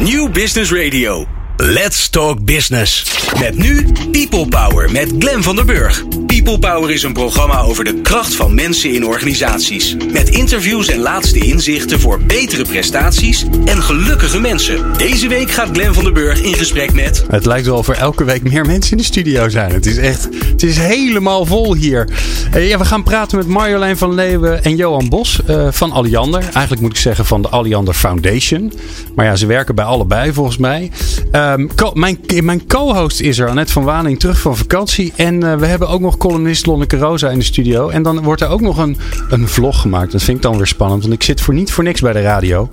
New Business Radio. Let's Talk Business. Met nu People Power met Glen van der Burg. People Power is een programma over de kracht van mensen in organisaties. Met interviews en laatste inzichten voor betere prestaties en gelukkige mensen. Deze week gaat Glen van der Burg in gesprek met. Het lijkt wel of er elke week meer mensen in de studio zijn. Het is echt, het is helemaal vol hier. Eh, ja, we gaan praten met Marjolein van Leeuwen en Johan Bos uh, van Alliander. Eigenlijk moet ik zeggen van de Alliander Foundation. Maar ja, ze werken bij allebei volgens mij. Um, mijn mijn co-host is er, Annette van Waning, terug van vakantie. En uh, we hebben ook nog columnist Lonneke Rosa in de studio. En dan wordt er ook nog een, een vlog gemaakt. Dat vind ik dan weer spannend, want ik zit voor niet voor niks bij de radio.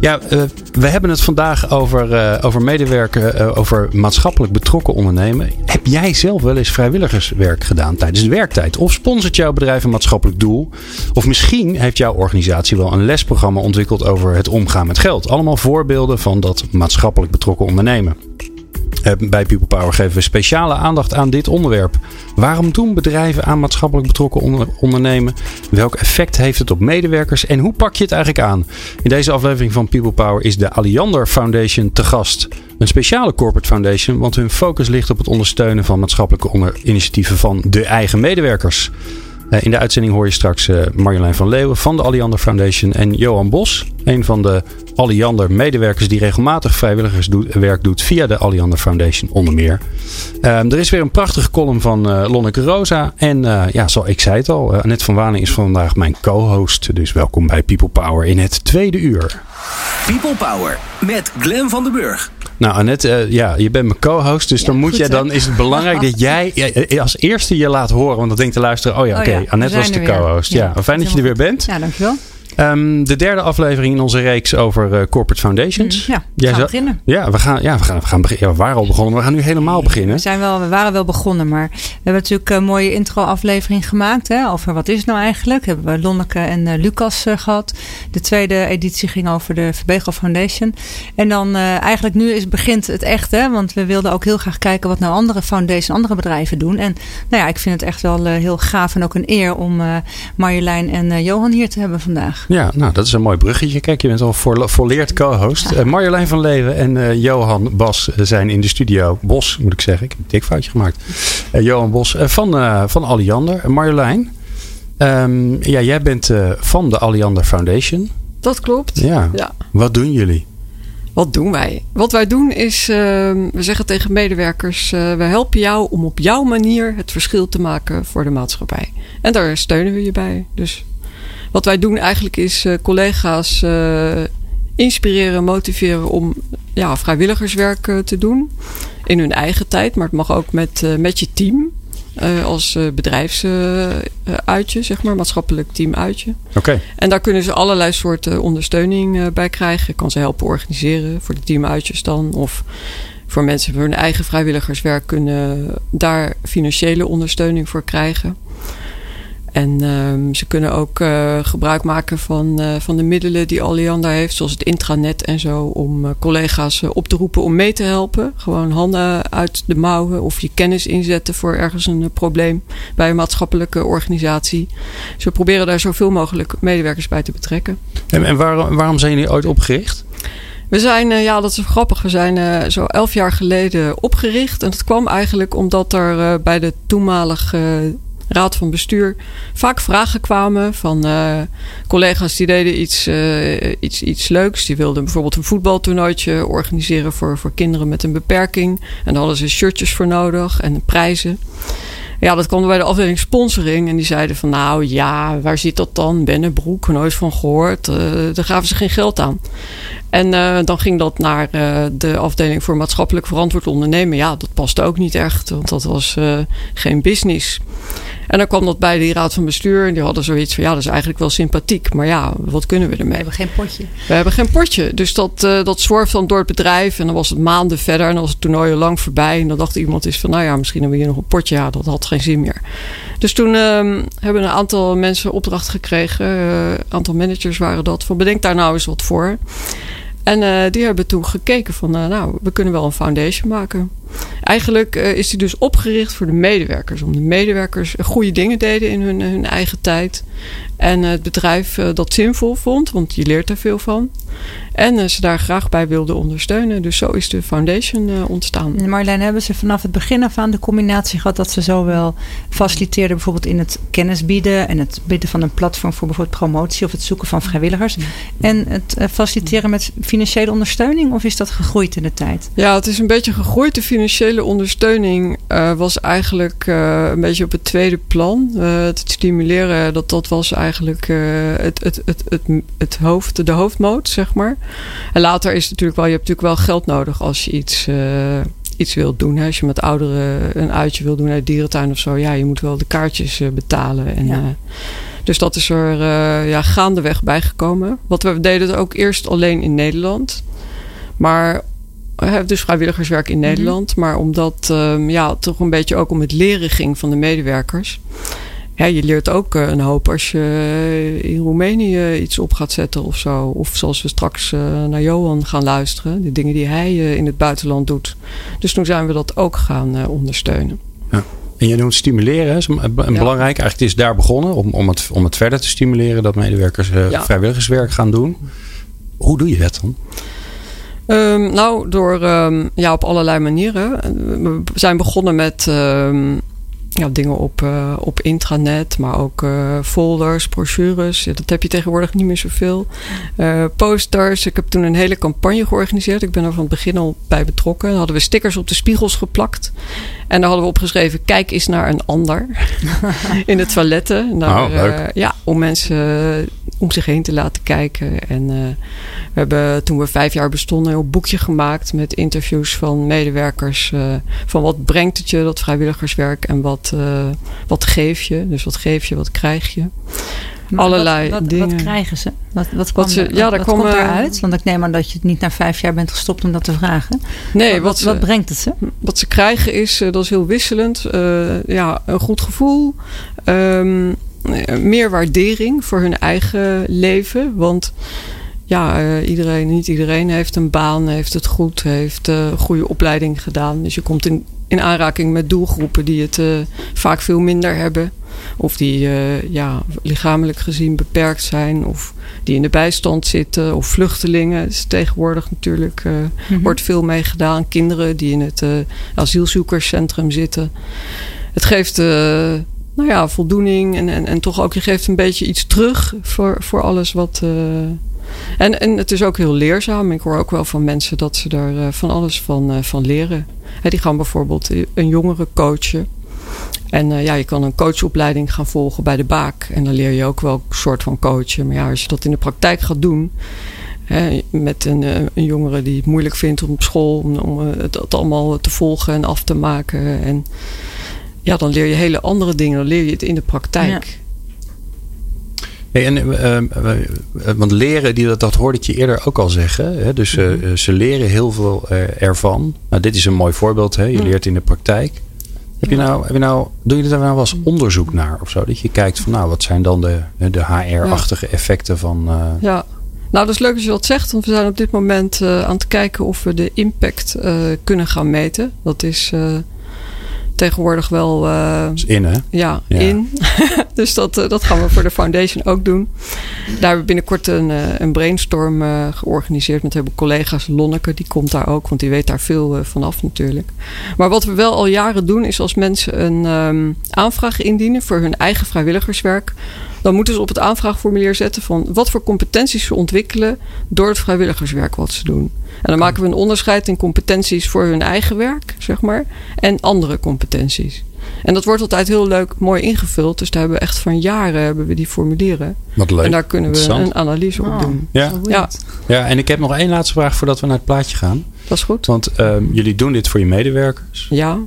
Ja, uh, we hebben het vandaag over, uh, over medewerken, over maatschappelijk betrokken ondernemen. Heb jij zelf wel eens vrijwilligerswerk gedaan tijdens de werktijd? Of sponsort jouw bedrijf een maatschappelijk doel? Of misschien heeft jouw organisatie wel een lesprogramma ontwikkeld over het omgaan met geld. Allemaal voorbeelden van dat maatschappelijk betrokken ondernemen. Eh, bij People Power geven we speciale aandacht aan dit onderwerp. Waarom doen bedrijven aan maatschappelijk betrokken ondernemen? Welk effect heeft het op medewerkers en hoe pak je het eigenlijk aan? In deze aflevering van People Power is de Alliander Foundation te gast. Een speciale corporate foundation, want hun focus ligt op het ondersteunen van maatschappelijke initiatieven van de eigen medewerkers. Eh, in de uitzending hoor je straks eh, Marjolein van Leeuwen van de Alliander Foundation en Johan Bos, een van de Alliander medewerkers die regelmatig vrijwilligerswerk doet via de Alliander Foundation onder meer. Um, er is weer een prachtige column van uh, Lonneke Rosa. En ja, zo, ik zei het al, Annette van Waning is vandaag mijn co-host. Dus welkom bij People Power in het tweede uur. People Power met Glen van den Burg. Nou, Annette, ja, je bent mijn co-host. Dus ja, dan, moet jij, dan is het belangrijk dat jij als eerste je laat horen. Want dan denkt de luisteraar: oh ja, oké, okay, oh Annette was de co-host. Ja, ja, fijn dat je er weer bent. Ja, dankjewel. Um, de derde aflevering in onze reeks over uh, corporate foundations. Mm, ja, we gaan beginnen. Ja, we gaan, ja, we gaan, we gaan beginnen. Ja, we waren al begonnen, we gaan nu helemaal beginnen. We, zijn wel, we waren wel begonnen, maar we hebben natuurlijk een mooie intro-aflevering gemaakt. Hè, over wat is het nou eigenlijk. Hebben we Lonneke en uh, Lucas uh, gehad. De tweede editie ging over de Verbegel Foundation. En dan eigenlijk nu is, begint het echt. Hè, want we wilden ook heel graag kijken wat nou andere foundations, andere bedrijven doen. En nou ja, ik vind het echt wel heel gaaf en ook een eer om Marjolein en Johan hier te hebben vandaag. Ja, nou dat is een mooi bruggetje. Kijk, je bent al volleerd co-host. Uh, Marjolein van Leeuwen en uh, Johan Bas zijn in de studio. Bos, moet ik zeggen. Ik heb een dik foutje gemaakt. Uh, Johan Bos van, van Alliander. Marjolein, um, ja, jij bent van de Alliander Foundation. Dat klopt. Ja. ja. Wat doen jullie? Wat doen wij? Wat wij doen is, we zeggen tegen medewerkers: we helpen jou om op jouw manier het verschil te maken voor de maatschappij. En daar steunen we je bij. Dus wat wij doen eigenlijk is uh, collega's uh, inspireren, motiveren om ja, vrijwilligerswerk uh, te doen. In hun eigen tijd, maar het mag ook met, met je team. als bedrijfsuitje, zeg maar, maatschappelijk teamuitje. Oké. En daar kunnen ze allerlei soorten ondersteuning bij krijgen. Je kan ze helpen organiseren voor de teamuitjes dan. Of voor mensen die hun eigen vrijwilligerswerk kunnen daar financiële ondersteuning voor krijgen. En um, ze kunnen ook uh, gebruik maken van, uh, van de middelen die Alliander heeft, zoals het intranet en zo, om uh, collega's op te roepen om mee te helpen. Gewoon handen uit de mouwen of je kennis inzetten voor ergens een probleem bij een maatschappelijke organisatie. Dus we proberen daar zoveel mogelijk medewerkers bij te betrekken. En, en waarom, waarom zijn jullie ooit opgericht? We zijn, ja, dat is grappig. We zijn zo elf jaar geleden opgericht. En dat kwam eigenlijk omdat er bij de toenmalige raad van bestuur vaak vragen kwamen van uh, collega's die deden iets, uh, iets, iets leuks. Die wilden bijvoorbeeld een voetbaltoernooitje organiseren voor, voor kinderen met een beperking. En daar hadden ze shirtjes voor nodig en prijzen. Ja, dat kwam bij de afdeling sponsoring. En die zeiden van nou ja, waar zit dat dan? Bennebroek, nooit van gehoord. Uh, daar gaven ze geen geld aan. En dan ging dat naar de afdeling voor maatschappelijk verantwoord ondernemen. Ja, dat paste ook niet echt, want dat was geen business. En dan kwam dat bij die raad van bestuur. En die hadden zoiets van, ja, dat is eigenlijk wel sympathiek. Maar ja, wat kunnen we ermee? We hebben geen potje. We hebben geen potje. Dus dat, uh, dat zworft dan door het bedrijf. En dan was het maanden verder. En dan was het toernooi al lang voorbij. En dan dacht iemand is van, nou ja, misschien hebben we hier nog een potje. Ja, dat had geen zin meer. Dus toen uh, hebben een aantal mensen opdracht gekregen. Een uh, aantal managers waren dat. Van bedenk daar nou eens wat voor. En uh, die hebben toen gekeken van, nou, we kunnen wel een foundation maken. Eigenlijk uh, is die dus opgericht voor de medewerkers. Om de medewerkers goede dingen deden in hun, hun eigen tijd. En het bedrijf dat zinvol vond, want je leert er veel van. En ze daar graag bij wilden ondersteunen. Dus zo is de foundation ontstaan. Marlijn, hebben ze vanaf het begin af aan de combinatie gehad dat ze zowel faciliteerden bijvoorbeeld in het kennis bieden en het bieden van een platform voor bijvoorbeeld promotie of het zoeken van vrijwilligers. En het faciliteren met financiële ondersteuning of is dat gegroeid in de tijd? Ja, het is een beetje gegroeid. De financiële ondersteuning was eigenlijk een beetje op het tweede plan. het stimuleren, dat, dat was eigenlijk het, het, het, het, het hoofd, de hoofdmoot, zeg maar. En later is het natuurlijk wel, je hebt natuurlijk wel geld nodig als je iets, uh, iets wilt doen. Hè. Als je met ouderen een uitje wil doen uit dierentuin of zo, ja, je moet wel de kaartjes uh, betalen. En, ja. uh, dus dat is er ja, gaandeweg bijgekomen. Wat we deden het ook eerst alleen in Nederland. Maar dus vrijwilligerswerk in Nederland. Mm -hmm. Maar omdat um, ja, het toch een beetje ook om het leren ging van de medewerkers ja, je leert ook eh, een hoop als je eh, in Roemenië iets op gaat zetten of zo. Of zoals we straks uh, naar Johan gaan luisteren. De dingen die hij in het buitenland doet. Dus toen zijn we dat ook gaan ondersteunen. Ja. En je noemt stimuleren, is een, een ja. belangrijk. Eigenlijk is daar begonnen om, om, het, om het verder te stimuleren dat medewerkers ja. vrijwilligerswerk gaan doen. Hoe doe je dat dan? Um, nou, door um, ja, op allerlei manieren. We zijn begonnen met um, ja, dingen op, uh, op intranet, maar ook uh, folders, brochures. Ja, dat heb je tegenwoordig niet meer zoveel. Uh, posters. Ik heb toen een hele campagne georganiseerd. Ik ben er van het begin al bij betrokken. Dan hadden we stickers op de spiegels geplakt. En daar hadden we opgeschreven: kijk eens naar een ander in de toiletten. Daar, oh, ja, om mensen om zich heen te laten kijken. En we hebben toen we vijf jaar bestonden een boekje gemaakt met interviews van medewerkers. van wat brengt het je, dat vrijwilligerswerk en wat uh, wat geef je? Dus wat geef je, wat krijg je? Maar Allerlei wat, wat, dingen. Wat krijgen ze? Wat, wat, kwam, ze- ja, daar komt eruit? Want ik neem aan dat je het niet na vijf jaar bent gestopt om dat te vragen. Nee, wat, wat, wat, ze, wat brengt het ze? wat ze krijgen is, eh, dat is heel wisselend. Eh, ja, een goed gevoel. ehm, eh, meer waardering voor hun eigen leven. Want ja, eh, iedereen, niet iedereen heeft een baan, heeft het goed, heeft eh, een goede opleiding gedaan. Dus je komt in, in aanraking met doelgroepen die het eh, vaak veel minder hebben. Of die eh, ja, lichamelijk gezien beperkt zijn. Of die in de bijstand zitten. Of vluchtelingen. Dus tegenwoordig natuurlijk eh, Mhm. wordt veel mee gedaan. Kinderen die in het eh, asielzoekerscentrum zitten. Het geeft eh, nou ja, voldoening. En, en, en toch ook, je geeft een beetje iets terug voor, voor alles wat... eh, en, en het is ook heel leerzaam. Ik hoor ook wel van mensen dat ze daar eh, van alles van, eh, van leren. Die gaan bijvoorbeeld een jongere coachen. En ja, je kan een coachopleiding gaan volgen bij de Baak. En dan leer je ook wel een soort van coachen. Maar ja, als je dat in de praktijk gaat doen... Hè, met een, een jongere die het moeilijk vindt om op school... om, om het allemaal te volgen en af te maken. En ja, dan leer je hele andere dingen. Dan leer je het in de praktijk. Hey, en, eh, eh, eh, want leren, die, dat, dat hoorde ik je eerder ook al zeggen. Hè? Dus eh, Mhm. ze leren heel veel eh, ervan. Nou, dit is een mooi voorbeeld. Hè? Je Ja. leert in de praktijk. Heb je nou, heb je nou, doe je daar nou wel eens onderzoek naar of zo? Dat je kijkt van nou, wat zijn dan de, de HR-achtige effecten van. eh, Ja, nou dat is leuk dat je dat zegt, want we zijn op dit moment eh, aan het kijken of we de impact eh, kunnen gaan meten. Dat is eh, tegenwoordig wel eh, is in, hè? ja, Ja. in. dus dat, eh, dat gaan we voor de foundation ook doen. Daar hebben we binnenkort een, eh, een brainstorm georganiseerd met hebben collega's. Lonneke, die komt daar ook, want die weet daar veel vanaf natuurlijk. Maar wat we wel al jaren doen, is als mensen een ehm, aanvraag indienen voor hun eigen vrijwilligerswerk. Dan moeten ze op het aanvraagformulier zetten van wat voor competenties ze ontwikkelen door het vrijwilligerswerk wat ze doen. En dan maken we een onderscheid in competenties voor hun eigen werk, zeg maar, en andere competenties. En dat wordt altijd heel leuk, mooi ingevuld. Dus daar hebben we echt van jaren hebben we die formulieren. Wat leuk. En daar kunnen we een analyse op Oh. doen. Ja. Ja, ja, en ik heb nog één laatste vraag voordat we naar het plaatje gaan. dat is goed. Want ehm, jullie doen dit voor je medewerkers. Ja,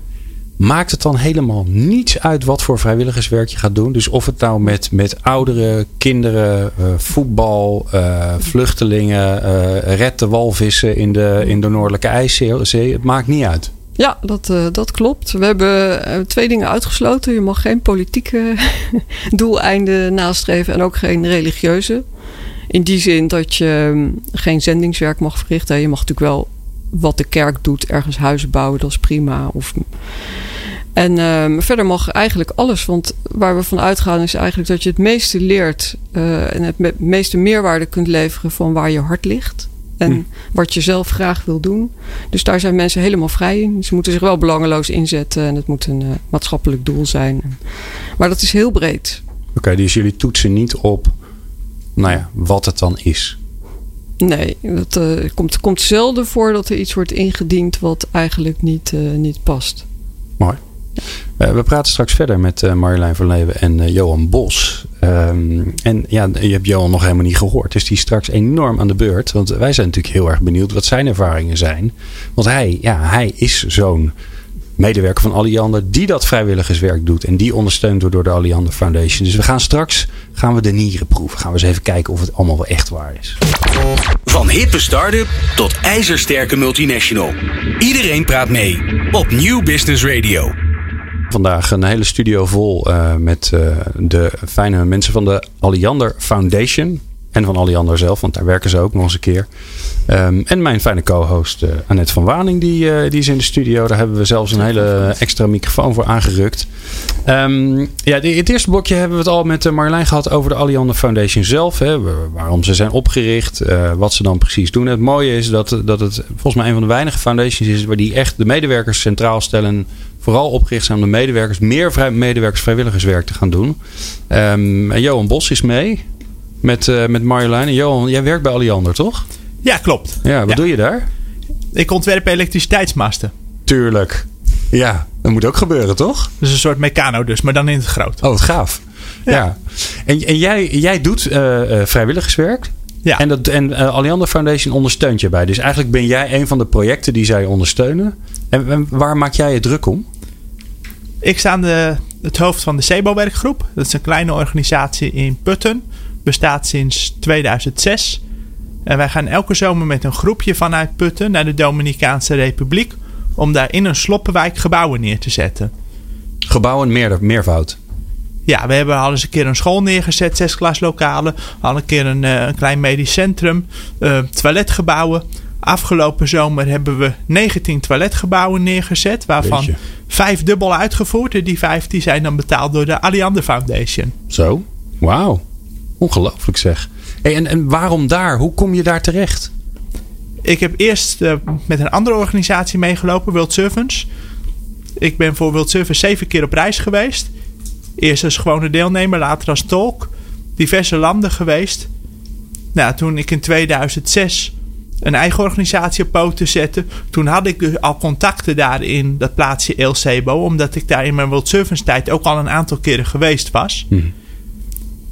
Maakt het dan helemaal niets uit wat voor vrijwilligerswerk je gaat doen? Dus of het nou met, met ouderen, kinderen, eh, voetbal, eh, vluchtelingen, eh red de walvissen in de, in de Noordelijke IJszee. Het maakt niet uit. ja dat, dat klopt. We hebben twee dingen uitgesloten. Je mag geen politieke doeleinden nastreven en ook geen religieuze. In die zin dat je mm, geen zendingswerk mag verrichten. Je mag natuurlijk wel wat de kerk doet, ergens huizen bouwen, dat is prima. Of, En um, verder mag eigenlijk alles. Want waar we van uitgaan is eigenlijk dat je het meeste leert uh, en het meeste meerwaarde kunt leveren van waar je hart ligt. En hm. wat je zelf graag wil doen. Dus daar zijn mensen helemaal vrij in. Ze moeten zich wel belangeloos inzetten en het moet een uh, maatschappelijk doel zijn. Maar dat is heel breed. Oké, okay, dus jullie toetsen niet op nou ja, wat het dan is. Nee, het uh, komt, komt zelden voor dat er iets wordt ingediend wat eigenlijk niet, uh, niet past. Mooi. Uh, we praten straks verder met uh, Marjolein van Leeuwen en uh, Johan Bos. Um, en ja, je hebt Johan nog helemaal niet gehoord. Dus die is straks enorm aan de beurt. Want wij zijn natuurlijk heel erg benieuwd wat zijn ervaringen zijn. Want hij, ja, hij is zo'n medewerker van Alliander die dat vrijwilligerswerk doet. En die ondersteund wordt door de Alliander Foundation. Dus we gaan straks gaan we de nieren proeven. Gaan we eens even kijken of het allemaal wel echt waar is. Van hippe start-up tot ijzersterke multinational. Iedereen praat mee op New Business Radio. Vandaag een hele studio vol uh, met uh, de fijne mensen van de Alliander Foundation. En van Alliander zelf, want daar werken ze ook nog eens een keer. Um, en mijn fijne co-host uh, Annette van Waning, die, die is in de studio. Daar hebben we zelfs een hele extra microfoon voor aangerukt. Um, ja, het eerste blokje hebben we het al met Marjolein gehad over de Alliander Foundation zelf. Hè, waarom ze zijn opgericht, wat ze dan precies doen. Het mooie is dat, dat het volgens mij een van de weinige foundations is waar die echt de medewerkers centraal stellen vooral opgericht zijn om de medewerkers meer vrij, medewerkers vrijwilligerswerk te gaan doen. Um, en Johan Bos is mee met, uh, met Marjolein. En Johan, jij werkt bij Alliander, toch? Ja, klopt. Ja, wat ja. doe je daar? Ik ontwerp elektriciteitsmasten. Tuurlijk. Ja, dat moet ook gebeuren, toch? Dus een soort mecano dus, maar dan in het groot. Oh, wat gaaf. Ja. ja. En, en jij, jij doet uh, uh, vrijwilligerswerk? Ja. En, dat, en uh, Alliander Foundation ondersteunt je bij. Dus eigenlijk ben jij een van de projecten die zij ondersteunen. En, en waar maak jij je druk om? Ik sta aan de, het hoofd van de SEBO-werkgroep. Dat is een kleine organisatie in Putten. Bestaat sinds 2006. En wij gaan elke zomer met een groepje vanuit Putten naar de Dominicaanse Republiek. Om daar in een sloppenwijk gebouwen neer te zetten. Gebouwen meer, meervoud? Ja, we hebben al eens een keer een school neergezet, zes klaslokalen. Al een keer een, een klein medisch centrum, uh, toiletgebouwen. Afgelopen zomer hebben we 19 toiletgebouwen neergezet, waarvan Beetje. Vijf dubbel uitgevoerd. En die vijf die zijn dan betaald door de Alliander Foundation. Zo, wauw. Ongelooflijk zeg. Hey, en, en waarom daar? Hoe kom je daar terecht? Ik heb eerst uh, met een andere organisatie meegelopen, World Servants. Ik ben voor World Servants zeven keer op reis geweest. Eerst als gewone deelnemer, later als tolk. Diverse landen geweest. Nou, toen ik in 2006 een eigen organisatie op poten zette. Toen had ik dus al contacten daar in dat plaatsje El Sebo. Omdat ik daar in mijn World Servants tijd ook al een aantal keren geweest was. Hmm.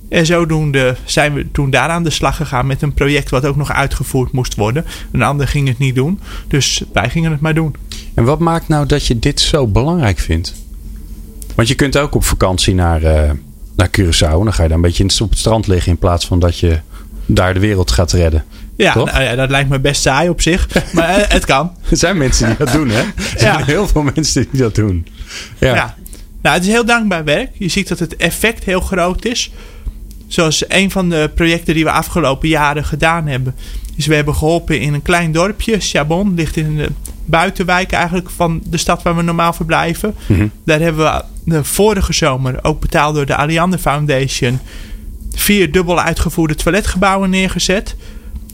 En zodoende zijn we toen daar aan de slag gegaan met een project wat ook nog uitgevoerd moest worden. Een ander ging het niet doen. Dus wij gingen het maar doen. En wat maakt nou dat je dit zo belangrijk vindt? Want je kunt ook op vakantie naar, uh, naar Curaçao. Dan ga je daar een beetje op het strand liggen in plaats van dat je daar de wereld gaat redden. Ja, nou ja, dat lijkt me best saai op zich. Maar uh, het kan. Er zijn mensen die dat doen, hè? Er zijn ja. heel veel mensen die dat doen. Ja. ja. Nou, het is heel dankbaar werk. Je ziet dat het effect heel groot is. Zoals een van de projecten die we afgelopen jaren gedaan hebben. Is we hebben geholpen in een klein dorpje. Chabon ligt in de buitenwijk eigenlijk van de stad waar we normaal verblijven. Mhm. Daar hebben we de vorige zomer, ook betaald door de Alliander Foundation... vier dubbel uitgevoerde toiletgebouwen neergezet.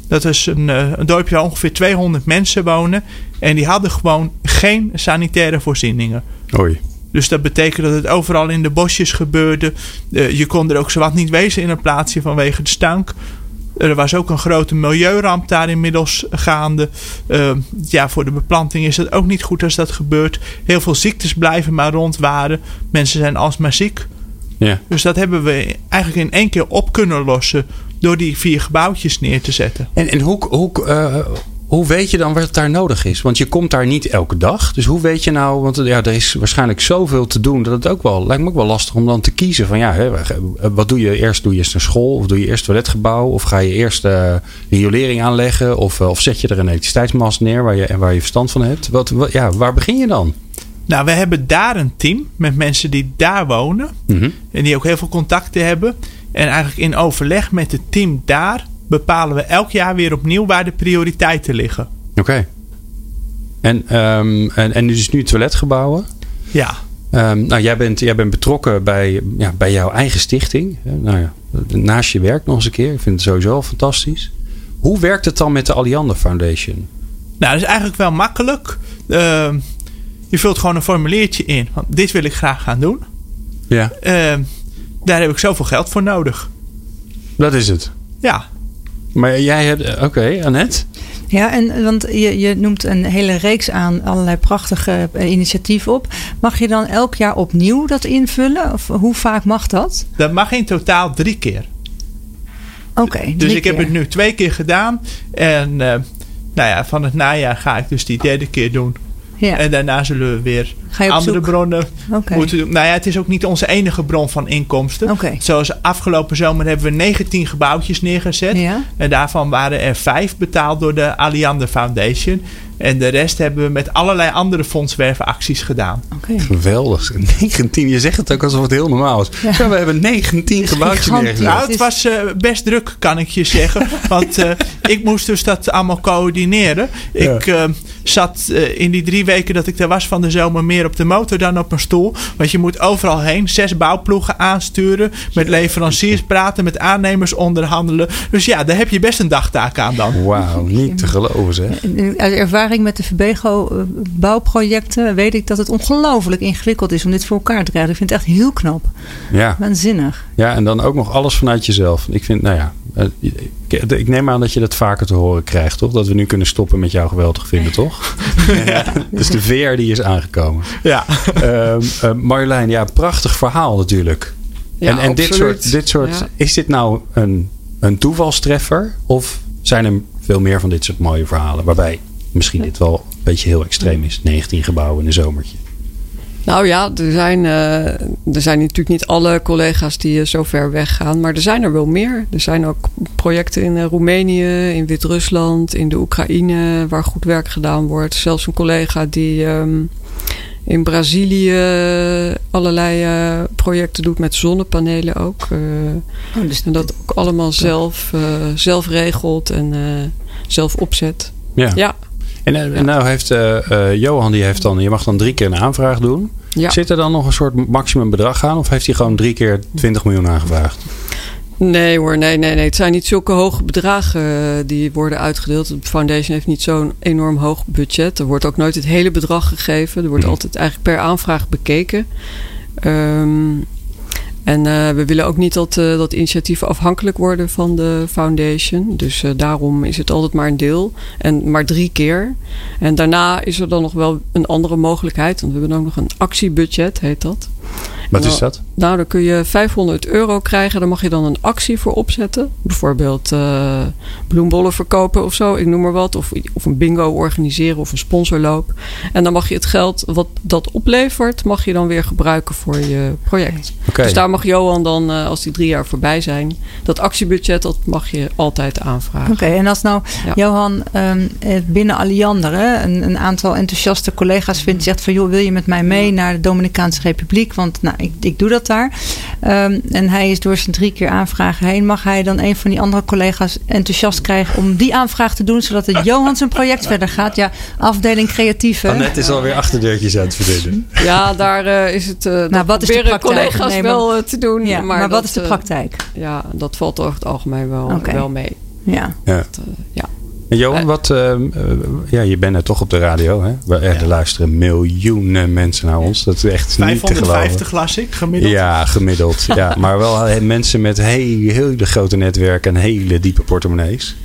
Dat is een, uh, een dorpje waar ongeveer 200 mensen wonen. En die hadden gewoon geen sanitaire voorzieningen. Oei. Dus dat betekent dat het overal in de bosjes gebeurde. Uh, je kon er ook zowat niet wezen in een plaatsje vanwege de stank. Er was ook een grote milieuramp daar inmiddels gaande. Uh, ja, voor de beplanting is het ook niet goed als dat gebeurt. Heel veel ziektes blijven maar rondwaren. Mensen zijn alsmaar ziek. Ja. Dus dat hebben we eigenlijk in één keer op kunnen lossen door die vier gebouwtjes neer te zetten. En, en hoe, hoe, uh, hoe weet je dan wat daar nodig is? Want je komt daar niet elke dag. Dus hoe weet je nou, want ja, er is waarschijnlijk zoveel te doen dat het ook wel, lijkt me ook wel lastig om dan te kiezen van ja, hè, wat doe je eerst? Doe je eerst een school of doe je eerst toiletgebouw? Of ga je eerst uh, riolering aanleggen? Of, of zet je er een elektriciteitsmast neer waar je, waar je verstand van hebt? Wat, wat, ja, waar begin je dan? Nou, we hebben daar een team met mensen die daar wonen. Mm-hmm. En die ook heel veel contacten hebben. En eigenlijk in overleg met het team daar bepalen we elk jaar weer opnieuw waar de prioriteiten liggen. Oké. Okay. En, um, en, en dus nu toiletgebouwen? Ja. Ehm, nou, jij bent, jij bent betrokken bij, ja, bij jouw eigen stichting. Nou ja, naast je werk nog eens een keer. Ik vind het sowieso fantastisch. Hoe werkt het dan met de Alliander Foundation? Nou, dat is eigenlijk wel makkelijk. Ehm, je vult gewoon een formuliertje in. Want dit wil ik graag gaan doen. Ja, Ehm, daar heb ik zoveel geld voor nodig. dat is het. Ja, Maar jij hebt... Oké, Annette? Ja, en want je, je noemt een hele reeks aan allerlei prachtige eh, initiatieven op. Mag je dan elk jaar opnieuw dat invullen? Of hoe vaak mag dat? dat mag in totaal drie keer. Oké. Dus ik heb het nu twee keer gedaan. En eh, nou ja, van het najaar ga ik dus die derde keer doen. Ja. En daarna zullen we weer andere zoek? bronnen moeten doen. Nou ja, het is ook niet onze enige bron van inkomsten. Zoals afgelopen zomer hebben we 19 gebouwtjes neergezet. Ja. En daarvan waren er vijf betaald door de Alliander Foundation. En de rest hebben we met allerlei andere fondswervenacties gedaan. Oké. Geweldig. 19. Je zegt het ook alsof het heel normaal is. Ja, Ja. we hebben 19 gebouwtjes neergezet. Nou, het was eh, best druk, kan ik je zeggen. Want eh, ik moest dus dat allemaal coördineren. Ik eh, zat in die drie weken dat ik er was van de zomer meer op de motor dan op een stoel. Want je moet overal heen zes bouwploegen aansturen. Met leveranciers praten, met aannemers onderhandelen. Dus ja, daar heb je best een dagtaak aan dan. Wauw, niet te geloven zeg. Uit ervaring met de Verbego eh, bouwprojecten weet ik dat het ongelooflijk ingewikkeld is om dit voor elkaar te krijgen. Ik vind het echt heel knap. Ja. Waanzinnig. ja, en dan ook nog alles vanuit jezelf. Ik vind, nou ja, eh, ik, neem aan dat je dat vaker te horen krijgt, toch? Dat we nu kunnen stoppen met jou geweldig vinden, toch? ja. Dus de VR die is aangekomen. Ja. Ehm, eh, Marjolein, ja, prachtig verhaal natuurlijk. Ja, en en dit soort, dit soort Ja. is dit nou een, een toevalstreffer? Of zijn er veel meer van dit soort mooie verhalen? Waarbij misschien dit wel een beetje heel extreem is. 19 gebouwen in een zomertje. Nou ja, er zijn, eh, er zijn natuurlijk niet alle collega's die eh, zo ver weggaan. Maar er zijn er wel meer. Er zijn ook projecten in eh, Roemenië, in Wit-Rusland, in de Oekraïne... waar goed werk gedaan wordt. Zelfs een collega die ehm, in Brazilië allerlei eh, projecten doet met zonnepanelen ook. eh, Oh, dus en dat ook allemaal zelf, eh, zelf regelt en eh, zelf opzet. Ja. Ja, En, eh, nou heeft eh, eh, Johan, die heeft dan, je mag dan drie keer een aanvraag doen. ja. Zit er dan nog een soort maximum bedrag aan? Of heeft hij gewoon drie keer 20 miljoen aangevraagd? Nee hoor, nee, nee, nee. Het zijn niet zulke hoge bedragen die worden uitgedeeld. De foundation heeft niet zo'n enorm hoog budget. Er wordt ook nooit het hele bedrag gegeven. Er wordt Mhm. altijd eigenlijk per aanvraag bekeken. Ehm, en eh, we willen ook niet dat, eh, dat initiatieven afhankelijk worden van de foundation. Dus eh, daarom is het altijd maar een deel. En maar drie keer. En daarna is er dan nog wel een andere mogelijkheid. Want we hebben ook nog een actiebudget, heet dat. Wat Nou, is dat? Nou, dan kun je 500 euro krijgen. Daar mag je dan een actie voor opzetten. Bijvoorbeeld eh, bloembollen verkopen of zo, ik noem maar wat. Of, of een bingo organiseren of een sponsorloop. En dan mag je het geld wat dat oplevert, mag je dan weer gebruiken voor je project. Dus daar mag Johan dan, eh, als die drie jaar voorbij zijn, dat actiebudget, dat mag je altijd aanvragen. Oké, en als nou Ja. Johan ehm, eh, binnen Alliander hè, een, een aantal enthousiaste collega's vindt, zegt van joh, wil je met mij mee naar de Dominicaanse Republiek? Want nou, ik, ik doe dat daar. Ehm, en hij is door zijn drie keer aanvragen heen. Mag hij dan een van die andere collega's enthousiast krijgen om die aanvraag te doen, zodat het Johan zijn project verder gaat? Ja, afdeling creatieve. Annette is alweer achterdeurtjes aan het verdienen. Ja, daar eh, is het. eh dat Nou, wat is de praktijk? collega's Nee, maar- wel eh, te doen. ja, maar, dat, wat is de praktijk? ja, dat valt over het algemeen wel, wel mee. Ja. Ja. Dat, ja. En Johan, Eh. wat, ehm, eh, ja, je bent er toch op de radio. Hè? We, Er Ja. luisteren miljoenen mensen naar ons. Dat is echt niet te 550 geloven. las ik gemiddeld. Ja, gemiddeld. ja, maar wel eh, mensen met hele, hele grote netwerken en hele diepe portemonnees.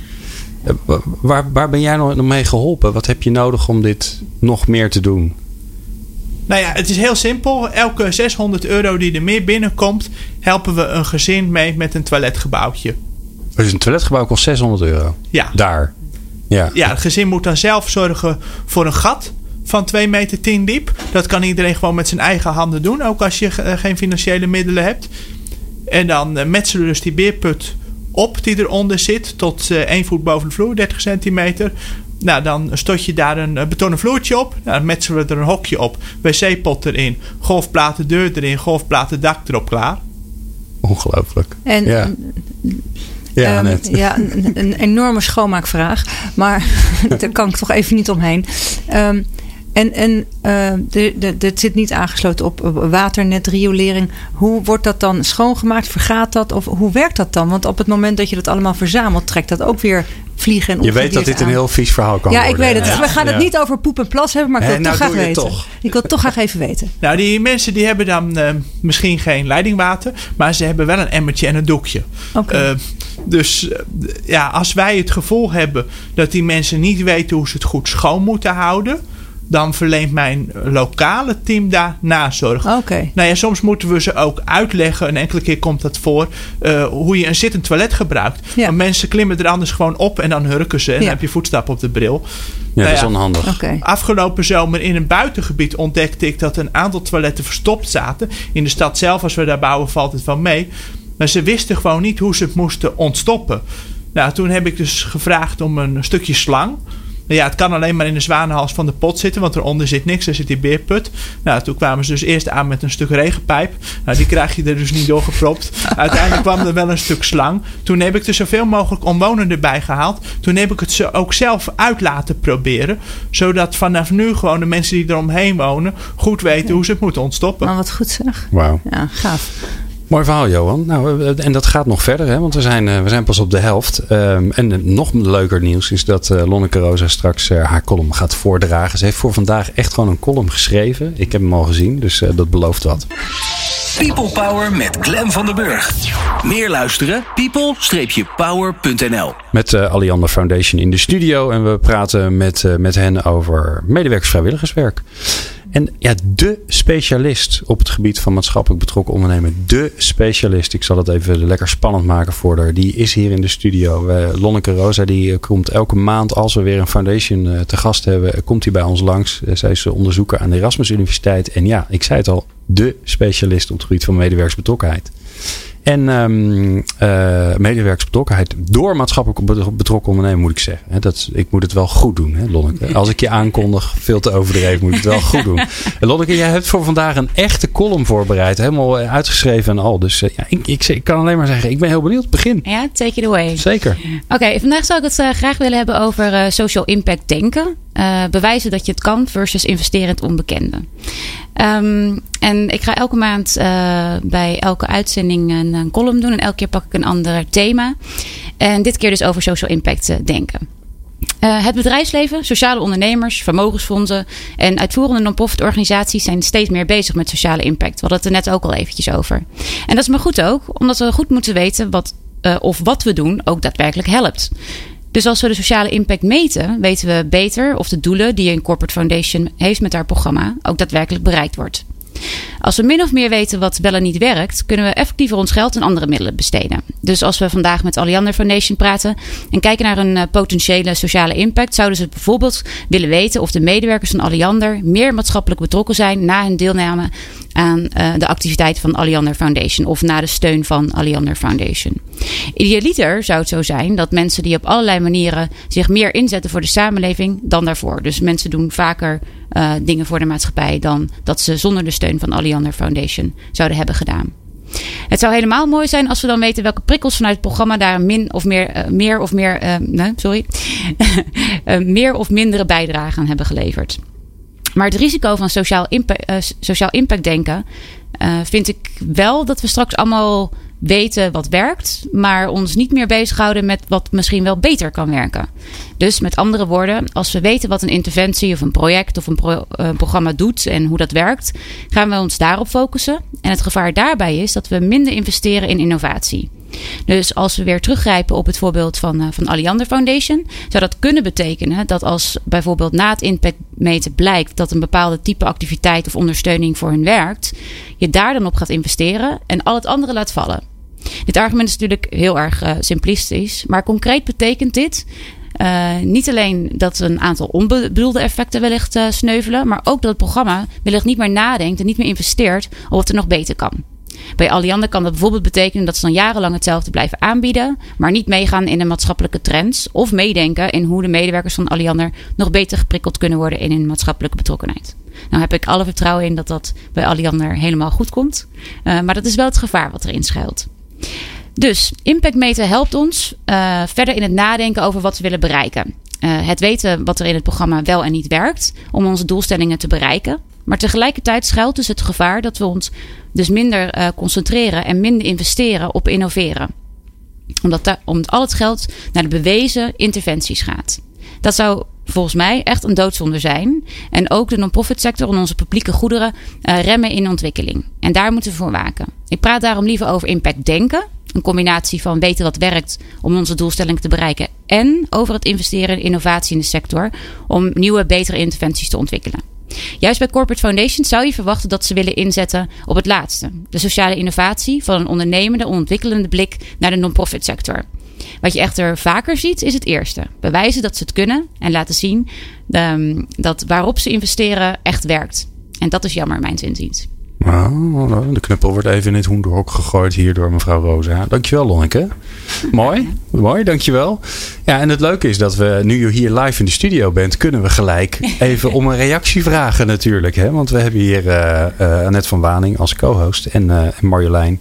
Wa- Waar, waar ben jij nog mee geholpen? Wat heb je nodig om dit nog meer te doen? Nou ja, het is heel simpel. Elke 600 euro die er meer binnenkomt, helpen we een gezin mee met een toiletgebouwtje. Dus een toiletgebouw kost 600 euro. Ja. Daar. Ja. Ja, het gezin moet dan zelf zorgen voor een gat van 2 meter 10 diep. Dat kan iedereen gewoon met zijn eigen handen doen, ook als je eh, geen financiële middelen hebt. En dan eh, metselen we dus die beerput op die eronder zit, tot eh 1 voet boven de vloer, 30 centimeter. Nou, dan stort je daar een betonnen vloertje op. Nou, dan metselen we er een hokje op, wc-pot erin, golfplaten deur erin, golfplaten dak erop klaar. Ongelooflijk. En Ja. Ja, Ehm, ja, een, een enorme schoonmaakvraag. Maar daar kan ik toch even niet omheen. Ehm, En, en uh, dit zit niet aangesloten op waternet, riolering. Hoe wordt dat dan schoongemaakt? Vergaat dat? Of hoe werkt dat dan? Want op het moment dat je dat allemaal verzamelt, trekt dat ook weer vliegen en Je weet dat dit een heel vies verhaal kan ja, worden. Ja, ik weet het. We gaan het niet over poep en plas hebben, maar ik wil het nou toch graag weten. Toch. Ik wil het toch graag even weten. Nou, die mensen die hebben dan uh, misschien geen leidingwater, maar ze hebben wel een emmertje en een doekje. Okay. Uh, dus uh, ja, als wij het gevoel hebben dat die mensen niet weten hoe ze het goed schoon moeten houden dan verleent mijn lokale team daar nazorg. Oké. Nou ja, soms moeten we ze ook uitleggen, een enkele keer komt dat voor, uh, hoe je een zittend toilet gebruikt. Ja. Want mensen klimmen er anders gewoon op en dan hurken ze en Ja. dan heb je voetstappen op de bril. Ja, Nou dat is ja. onhandig. Oké. Afgelopen zomer in een buitengebied ontdekte ik dat een aantal toiletten verstopt zaten. In de stad zelf, als we daar bouwen, valt het wel mee. Maar ze wisten gewoon niet hoe ze het moesten ontstoppen. Nou, toen heb ik dus gevraagd om een stukje slang. Nou ja, het kan alleen maar in de zwanenhals van de pot zitten, want eronder zit niks. Er zit die beerput. Nou, toen kwamen ze dus eerst aan met een stuk regenpijp. Nou, die krijg je er dus niet doorgepropt. Uiteindelijk kwam er wel een stuk slang. Toen heb ik er zoveel mogelijk omwonenden bij gehaald. Toen heb ik het ze ook zelf uit laten proberen. Zodat vanaf nu gewoon de mensen die eromheen wonen goed weten hoe ze het moeten ontstoppen. Maar wat goed zeg. Wauw. Ja, gaaf. Mooi verhaal, Johan. Nou, en dat gaat nog verder, hè? want we zijn, eh, we zijn pas op de helft. Ehm, en eh, nog leuker nieuws is dat eh, Lonneke Rosa straks haar column gaat voordragen. Ze heeft voor vandaag echt gewoon een column geschreven. Ik heb hem al gezien, dus dat belooft wat. People Power met Glen van den Burg. Meer luisteren? people-power.nl Met de Alliander Foundation in de studio. En we praten met, met hen over medewerkersvrijwilligerswerk. En ja, de specialist op het gebied van maatschappelijk betrokken ondernemen. De specialist. Ik zal het even lekker spannend maken voor haar. Die is hier in de studio. Lonneke Rosa die uh, komt elke maand als we weer een foundation uh, te gast hebben. uh, komt hij bij ons langs. zij is onderzoeker aan de Erasmus Universiteit. En ja, ik zei het al. De specialist op het gebied van medewerkersbetrokkenheid. En um, uh, medewerkersbetrokkenheid door maatschappelijk betrokken ondernemen moet ik zeggen. Dat, ik moet het wel goed doen, hè, Lonneke. Als ik je aankondig, veel te overdreven, moet ik het wel goed doen. En Lonneke, jij hebt voor vandaag een echte column voorbereid. Helemaal uitgeschreven en al. Dus uh, ja, ik, ik, ik, kan alleen maar zeggen, ik ben heel benieuwd. Begin. Ja, take it away. Zeker. Oké, okay, vandaag zou ik het uh, graag willen hebben over social impact denken. Bewijzen dat je het kan versus investeren in het onbekende. Um, en ik ga elke maand uh, bij elke uitzending een, een, column doen. En elke keer pak ik een ander thema. En dit keer dus over social impact uh, denken. Uh, het bedrijfsleven, sociale ondernemers, vermogensfondsen en uitvoerende non-profit organisaties zijn steeds meer bezig met sociale impact. We hadden het er net ook al eventjes over. En dat is maar goed ook, omdat we goed moeten weten wat, of wat we doen ook daadwerkelijk helpt. Dus als we de sociale impact meten, weten we beter of de doelen die een corporate foundation heeft met haar programma ook daadwerkelijk bereikt wordt. Als we min of meer weten wat wel en niet werkt, kunnen we effectiever ons geld aan andere middelen besteden. Dus als we vandaag met Alliander Foundation praten en kijken naar een uh, potentiële sociale impact, zouden ze bijvoorbeeld willen weten of de medewerkers van Alliander meer maatschappelijk betrokken zijn na hun deelname aan uh, de activiteiten van Alliander Foundation of na de steun van Alliander Foundation. Idealiter zou het zo zijn dat mensen die op allerlei manieren zich meer inzetten voor de samenleving dan daarvoor. Dus mensen doen vaker uh, dingen voor de maatschappij dan dat ze zonder de steun van Alliander Foundation zouden hebben gedaan. Het zou helemaal mooi zijn als we dan weten welke prikkels vanuit het programma daar min of meer, uh, meer of meer, uh, nee, sorry, meer of mindere bijdrage aan hebben geleverd. Maar het risico van sociaal sociaal impact denken vind ik wel dat we straks allemaal weten wat werkt, maar ons niet meer bezighouden met wat misschien wel beter kan werken. Dus met andere woorden, als we weten wat een interventie of een project of een uh, programma doet en hoe dat werkt, gaan we ons daarop focussen. En het gevaar daarbij is dat we minder investeren in innovatie. Dus als we weer teruggrijpen op het voorbeeld van, uh, van Alliander Foundation, zou dat kunnen betekenen dat als bijvoorbeeld na het impactmeten blijkt dat een bepaalde type activiteit of ondersteuning voor hun werkt, je daar dan op gaat investeren en al het andere laat vallen. Dit argument is natuurlijk heel erg uh, simplistisch, maar concreet betekent dit uh, niet alleen dat een aantal onbedoelde effecten wellicht uh, sneuvelen, maar ook dat het programma wellicht niet meer nadenkt en niet meer investeert op wat er nog beter kan. Bij Alliander kan dat bijvoorbeeld betekenen dat ze dan jarenlang hetzelfde blijven aanbieden, maar niet meegaan in de maatschappelijke trends of meedenken in hoe de medewerkers van Alliander nog beter geprikkeld kunnen worden in hun maatschappelijke betrokkenheid. Nou heb ik alle vertrouwen in dat dat bij Alliander helemaal goed komt, uh, maar dat is wel het gevaar wat erin schuilt. Dus impact meten helpt ons uh, verder in het nadenken over wat we willen bereiken. uh, het weten wat er in het programma wel en niet werkt om onze doelstellingen te bereiken. Maar tegelijkertijd schuilt dus het gevaar dat we ons dus minder uh, concentreren en minder investeren op innoveren. Omdat, omdat al het geld naar de bewezen interventies gaat. Dat zou volgens mij echt een doodzonde zijn. En ook de non-profit sector en onze publieke goederen uh, remmen in ontwikkeling. En daar moeten we voor waken. Ik praat daarom liever over impact denken. Een combinatie van weten wat werkt om onze doelstellingen te bereiken. En over het investeren in innovatie in de sector om nieuwe, betere interventies te ontwikkelen. Juist bij corporate foundations zou je verwachten dat ze willen inzetten op het laatste. De sociale innovatie van een ondernemende, ontwikkelende blik naar de non-profit sector. Wat je echter vaker ziet, is het eerste. Bewijzen dat ze het kunnen en laten zien um, dat waarop ze investeren echt werkt. En dat is jammer, mijn inziens. Nou, de knuppel wordt even in het hoenderhok gegooid hier door mevrouw Rosa. Dankjewel, Lonneke. Mooi, mooi, dankjewel. Ja, en het leuke is dat we, nu je hier live in de studio bent, kunnen we gelijk even om een reactie vragen natuurlijk. Hè? Want we hebben hier uh, uh, Annette van Waning als co-host en, uh, en Marjolein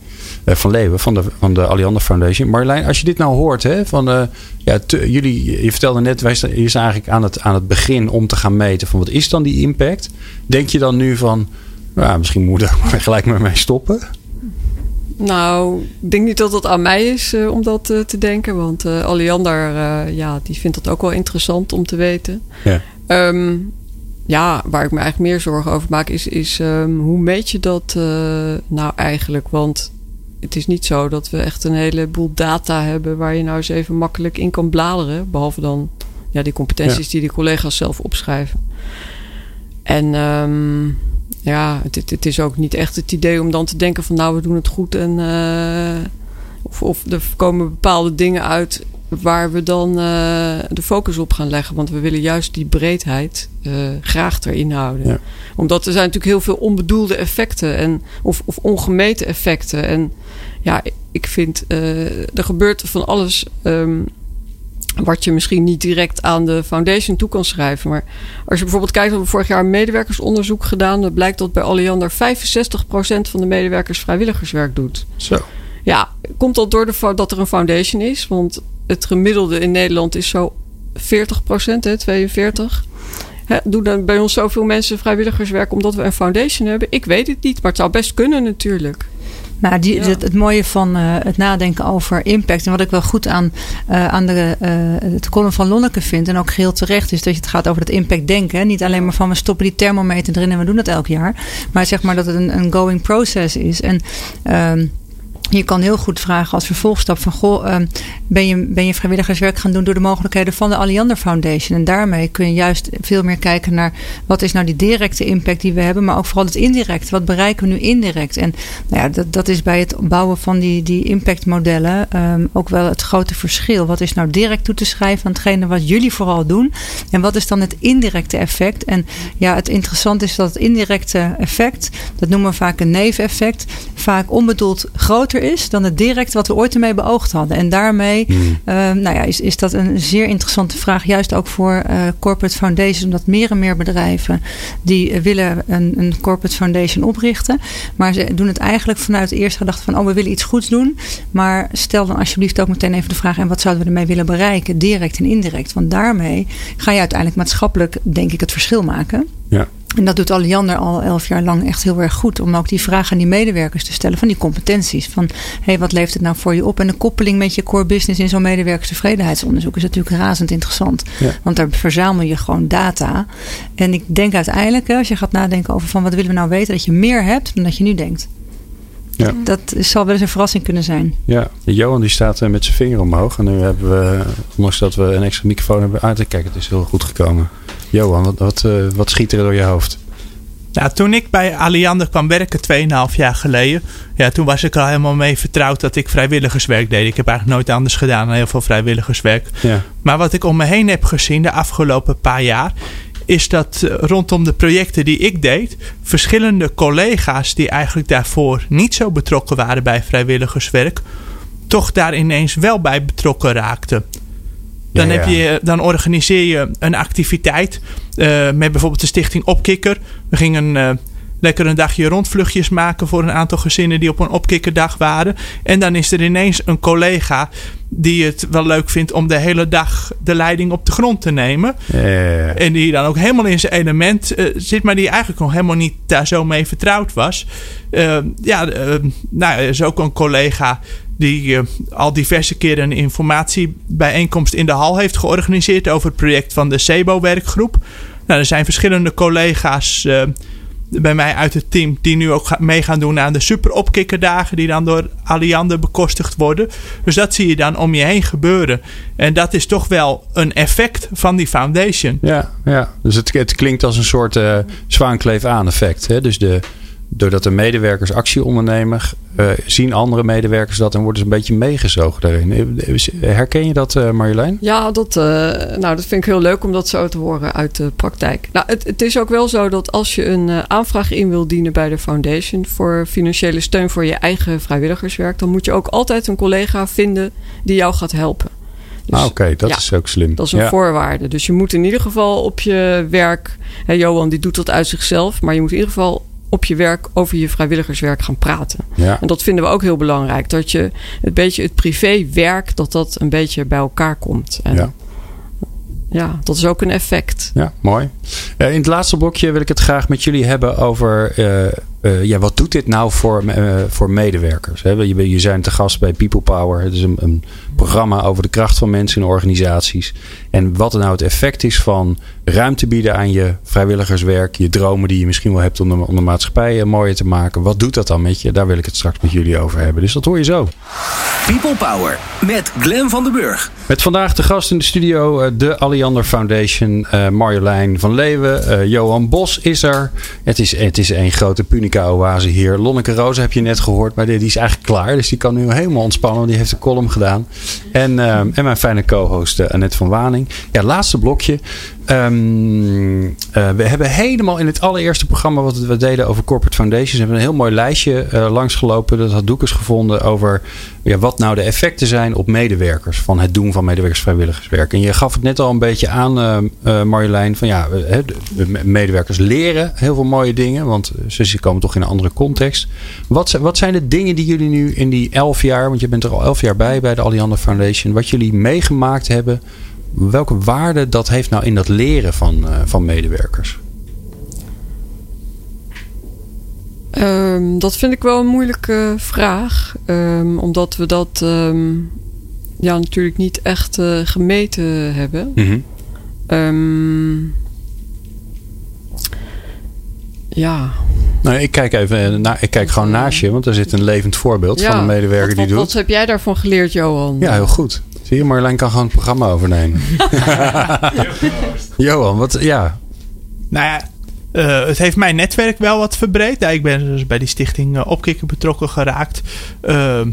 van Leeuwen van de, van de Alliander Foundation. Marjolein, als je dit nou hoort, hè, van, ja, te, jullie, je vertelde net, wij staan, je is eigenlijk aan het, aan het begin om te gaan meten van wat is dan die impact. Denk je dan nu van ja, misschien moet ik er gelijk maar mee stoppen. Nou, ik denk niet dat het aan mij is uh, om dat uh, te denken. Want uh, Alliander, ja, die vindt dat ook wel interessant om te weten. Ja. Um, ja, waar ik me eigenlijk meer zorgen over maak, is, is um, hoe meet je dat nou eigenlijk? Want het is niet zo dat we echt een heleboel data hebben waar je nou eens even makkelijk in kan bladeren. Behalve dan ja, die competenties ja. die die collega's zelf opschrijven. En um, ja, het, het, is ook niet echt het idee om dan te denken van nou, we doen het goed en uh, of, of er komen bepaalde dingen uit waar we dan uh, de focus op gaan leggen. Want we willen juist die breedheid uh, graag erin houden. Ja. Omdat er zijn natuurlijk heel veel onbedoelde effecten en, of, of ongemeten effecten. En ja, ik vind er gebeurt van alles. Um, wat je misschien niet direct aan de foundation toe kan schrijven. Maar als je bijvoorbeeld kijkt, we hebben vorig jaar een medewerkersonderzoek gedaan. Dan blijkt dat bij Alliander 65% van de medewerkers vrijwilligerswerk doet. Zo. Ja, komt dat door de, dat er een foundation is? Want het gemiddelde in Nederland is zo 40%, hè, 42. Hè, doen dan bij ons zoveel mensen vrijwilligerswerk omdat we een foundation hebben? Ik weet het niet, maar het zou best kunnen natuurlijk. Nou, die, ja. het, het, mooie van uh, het nadenken over impact. En wat ik wel goed aan, uh, aan de, uh, het column van Lonneke vind. En ook geheel terecht is dat je het gaat over het impact denken. Niet alleen maar van we stoppen die thermometer erin en we doen het elk jaar. Maar zeg maar dat het een, een going process is. En um, je kan heel goed vragen als vervolgstap van goh, uh, ben, je, ben je vrijwilligerswerk gaan doen door de mogelijkheden van de Alliander Foundation. En daarmee kun je juist veel meer kijken naar wat is nou die directe impact die we hebben, maar ook vooral het indirect. Wat bereiken we nu indirect? En nou ja, dat, dat is bij het bouwen van die, die impactmodellen um, ook wel het grote verschil. Wat is nou direct toe te schrijven aan hetgene wat jullie vooral doen? En wat is dan het indirecte effect? En ja, het interessante is dat het indirecte effect, dat noemen we vaak een neveneffect, vaak onbedoeld groter is dan het direct wat we ooit ermee beoogd hadden. En daarmee hmm. uh, nou ja, is, is dat een zeer interessante vraag, juist ook voor uh, corporate foundations, omdat meer en meer bedrijven die uh, willen een, een corporate foundation oprichten. Maar ze doen het eigenlijk vanuit de eerste gedachte van, oh we willen iets goeds doen. Maar stel dan alsjeblieft ook meteen even de vraag, en wat zouden we ermee willen bereiken, direct en indirect? Want daarmee ga je uiteindelijk maatschappelijk, denk ik, het verschil maken. Ja. En dat doet Alliander al elf jaar lang echt heel erg goed. Om ook die vraag aan die medewerkers te stellen van die competenties. Van hé, hey, wat levert het nou voor je op? En de koppeling met je core business in zo'n medewerkerstevredenheidsonderzoek is natuurlijk razend interessant. Ja. Want daar verzamel je gewoon data. En ik denk uiteindelijk, als je gaat nadenken over van wat willen we nou weten, dat je meer hebt dan dat je nu denkt. Ja. Dat zal wel eens een verrassing kunnen zijn. Ja, Johan die staat met zijn vinger omhoog. En nu hebben we, ondanks dat we een extra microfoon hebben uit te kijken, het is heel goed gekomen. Johan, wat, wat, uh, wat schiet er door je hoofd? Nou, toen ik bij Alliander kwam werken, 2,5 jaar geleden, ja, toen was ik al helemaal mee vertrouwd dat ik vrijwilligerswerk deed. Ik heb eigenlijk nooit anders gedaan dan heel veel vrijwilligerswerk. Ja. Maar wat ik om me heen heb gezien de afgelopen paar jaar, is dat rondom de projecten die ik deed, verschillende collega's die eigenlijk daarvoor niet zo betrokken waren bij vrijwilligerswerk, toch daar ineens wel bij betrokken raakten. Dan, ja, ja. Heb je, dan organiseer je een activiteit uh, met bijvoorbeeld de stichting Opkikker. We gingen uh, lekker een dagje rondvluchtjes maken voor een aantal gezinnen die op een opkikkerdag waren. En dan is er ineens een collega die het wel leuk vindt om de hele dag de leiding op de grond te nemen. Eh, En die dan ook helemaal in zijn element eh, zit, maar die eigenlijk nog helemaal niet daar zo mee vertrouwd was. Eh, ja, eh, nou, er is ook een collega die al diverse keren een informatiebijeenkomst in de hal heeft georganiseerd over het project van de SEBO-werkgroep. Nou, er zijn verschillende collega's bij mij uit het team die nu ook mee gaan doen aan de superopkikkerdagen die dan door Alliander bekostigd worden. Dus dat zie je dan om je heen gebeuren. En dat is toch wel een effect van die foundation. ja, ja, dus het, klinkt als een soort eh zwaankleef aan effect. Hè? Dus de, doordat de medewerkers actie ondernemen, eh, zien andere medewerkers dat en worden ze een beetje meegezogen daarin. Eh, Herken je dat, eh, Marjolein? Ja, dat, nou, dat vind ik heel leuk om dat zo te horen uit de praktijk. Nou, het, het is ook wel zo dat als je een aanvraag in wil dienen bij de foundation voor financiële steun voor je eigen vrijwilligerswerk, dan moet je ook altijd een collega vinden die jou gaat helpen. Dus ah, Oké, dat ja, is ook slim. Dat is een ja. voorwaarde. Dus je moet in ieder geval op je werk. Hè, Johan die doet dat uit zichzelf. Maar je moet in ieder geval op je werk over je vrijwilligerswerk gaan praten. Ja. En dat vinden we ook heel belangrijk. Dat je het beetje het privéwerk, dat dat een beetje bij elkaar komt. En Ja. Ja, dat is ook een effect. Ja, mooi. Eh, in het laatste blokje wil ik het graag met jullie hebben over. eh, eh, ja, wat doet dit nou voor, eh, voor medewerkers? Hè? Je, je zijn te gast bij People Power. Het is een, een programma over de kracht van mensen in organisaties. En wat nou het effect is van ruimte bieden aan je vrijwilligerswerk. Je dromen die je misschien wel hebt om de, om de maatschappij eh, mooier te maken. Wat doet dat dan met je? Daar wil ik het straks met jullie over hebben. Dus dat hoor je zo. People Power met Glen van den Burg. Met vandaag de gast in de studio eh, de Alliander Foundation. eh, Marjolein van Leeuwen. eh, Johan Bos is er. Het is, het is een grote punica-oase hier. Lonneke Roos heb je net gehoord. Maar die, is eigenlijk klaar. Dus die kan nu helemaal ontspannen. want Die heeft de column gedaan. En, en mijn fijne co-host Annette van Waning. Ja, laatste blokje. Ehm, eh, we hebben helemaal in het allereerste programma wat we deden over corporate foundations, hebben we een heel mooi lijstje langsgelopen. Dat had Doekers gevonden over ja, wat nou de effecten zijn op medewerkers van het doen van medewerkersvrijwilligerswerk. En je gaf het net al een beetje aan, eh, eh, Marjolein, van ja, de, de medewerkers leren heel veel mooie dingen, want ze komen toch in een andere context. Wat, zijn- wat zijn de dingen die jullie nu in die elf jaar, want je bent er al elf jaar bij bij de Alliander Foundation, wat jullie meegemaakt hebben? Welke waarde dat heeft nou in dat leren van, eh, van medewerkers? Ehm, dat vind ik wel een moeilijke vraag. Ehm, omdat we dat ehm, ja, natuurlijk niet echt eh, gemeten hebben. Ehm, ja. Nou, ik kijk even naar, ik kijk gewoon naast je, want er zit een levend voorbeeld ja. van een medewerker wat, die doet. Wat heb jij daarvan geleerd, Johan? Ja, heel goed. Zie je, Marjolein kan gewoon het programma overnemen. Johan, wat, ja. Nou ja, eh, het heeft mijn netwerk wel wat verbreed. Ja, ik ben dus bij die stichting eh, Opkikker betrokken geraakt. Ehm,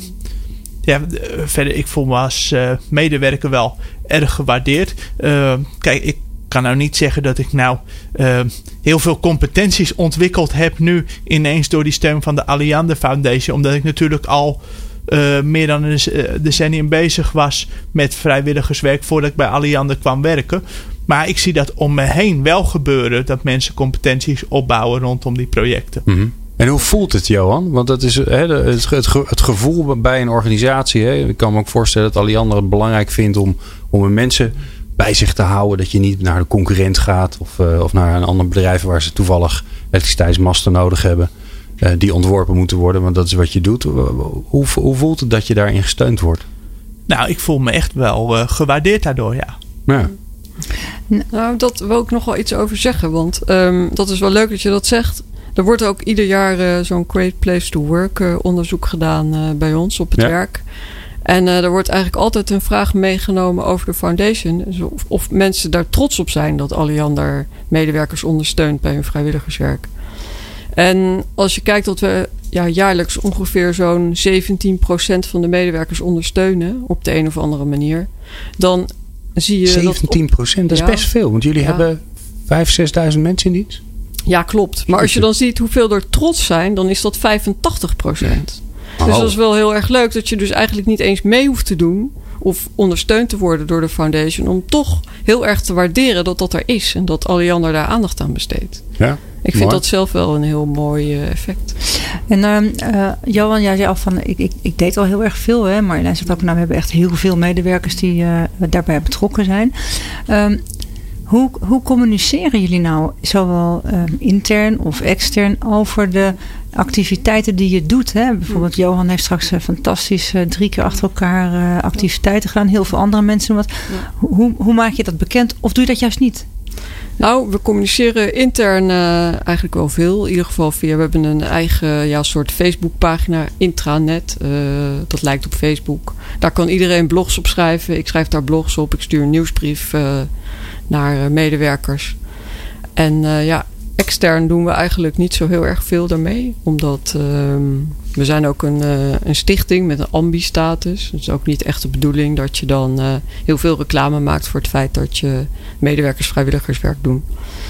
ja, eh, verder, ik voel me als medewerker wel erg gewaardeerd. Ehm, kijk, ik kan nou niet zeggen dat ik nou ehm, heel veel competenties ontwikkeld heb nu ineens door die steun van de Alliander Foundation. Omdat ik natuurlijk al eh, meer dan een eh, decennium bezig was met vrijwilligerswerk voordat ik bij Alliander kwam werken. Maar ik zie dat om me heen wel gebeuren dat mensen competenties opbouwen rondom die projecten. Mhm. En hoe voelt het, Johan? Want dat is hè, het, ge- het, ge- het gevoel bij een organisatie. Hè? Ik kan me ook voorstellen dat Alliander het belangrijk vindt om, om mensen bij zich te houden. Dat je niet naar de concurrent gaat of, eh, of naar een ander bedrijf waar ze toevallig elektriciteitsmasten nodig hebben. Eh, die ontworpen moeten worden, want dat is wat je doet. Hoe, hoe voelt het dat je daarin gesteund wordt? Nou, ik voel me echt wel eh, gewaardeerd daardoor, ja. Ja. Nou, dat wil ik nog wel iets over zeggen. Want ehm, dat is wel leuk dat je dat zegt. Er wordt ook ieder jaar eh, zo'n Great Place to Work onderzoek gedaan eh, bij ons op het Ja. werk. En eh, er wordt eigenlijk altijd een vraag meegenomen over de foundation. Dus Of, of mensen daar trots op zijn dat Alliander medewerkers ondersteunt bij hun vrijwilligerswerk. En als je kijkt dat we ja, jaarlijks ongeveer zo'n 17% van de medewerkers ondersteunen op de een of andere manier. Dan zie je dat op- 17 procent, dat is Ja. best veel. Want jullie Ja. hebben 5.000, 6.000 mensen in dienst. Ja, klopt. Maar als je dan ziet hoeveel er trots zijn, dan is dat 85 procent. Dus dat is wel heel erg leuk dat je dus eigenlijk niet eens mee hoeft te doen of ondersteund te worden door de foundation. Om toch heel erg te waarderen dat dat er is. En dat Alliander daar aandacht aan besteedt. Ja, Ik vind dat zelf wel een heel mooi eh, effect. En ehm, eh, Johan, jij zei al van, ik, ik, ik deed al heel erg veel. Hè? Marjolein zegt ook, nou, we hebben echt heel veel medewerkers die eh, daarbij betrokken zijn. Ehm, hoe, hoe communiceren jullie nou, zowel ehm, intern of extern, over de activiteiten die je doet? Hè? Bijvoorbeeld Johan heeft straks eh, fantastisch eh, drie keer achter elkaar eh, activiteiten gedaan. Heel veel andere mensen doen wat. Hoe, hoe maak je dat bekend? Of doe je dat juist niet? Nou, we communiceren intern eigenlijk wel veel. In ieder geval via, we hebben een eigen ja, soort Facebookpagina, intranet. Dat lijkt op Facebook. Daar kan iedereen blogs op schrijven. Ik schrijf daar blogs op. Ik stuur een nieuwsbrief naar medewerkers. En ja, extern doen we eigenlijk niet zo heel erg veel daarmee. Omdat ehm, we zijn ook een, eh, een stichting met een ambi-status. Is ook niet echt de bedoeling dat je dan eh, heel veel reclame maakt voor het feit dat je medewerkers vrijwilligerswerk doen.